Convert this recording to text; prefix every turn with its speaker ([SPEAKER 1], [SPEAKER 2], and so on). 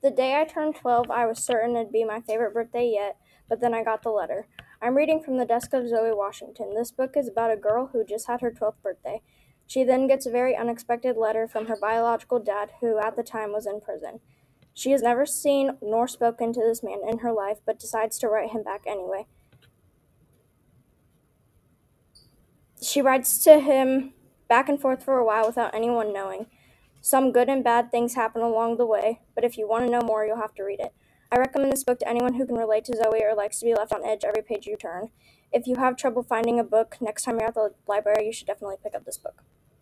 [SPEAKER 1] The day I turned 12, I was certain it'd be my favorite birthday yet, but then I got the letter. I'm reading from the desk of Zoe Washington. This book is about a girl who just had her 12th birthday. She then gets a very unexpected letter from her biological dad, who at the time was in prison. She has never seen nor spoken to this man in her life, but decides to write him back anyway. She writes to him back and forth for a while without anyone knowing. Some good and bad things happen along the way, but if you want to know more, you'll have to read it. I recommend this book to anyone who can relate to Zoe or likes to be left on edge every page you turn. If you have trouble finding a book next time you're at the library, you should definitely pick up this book.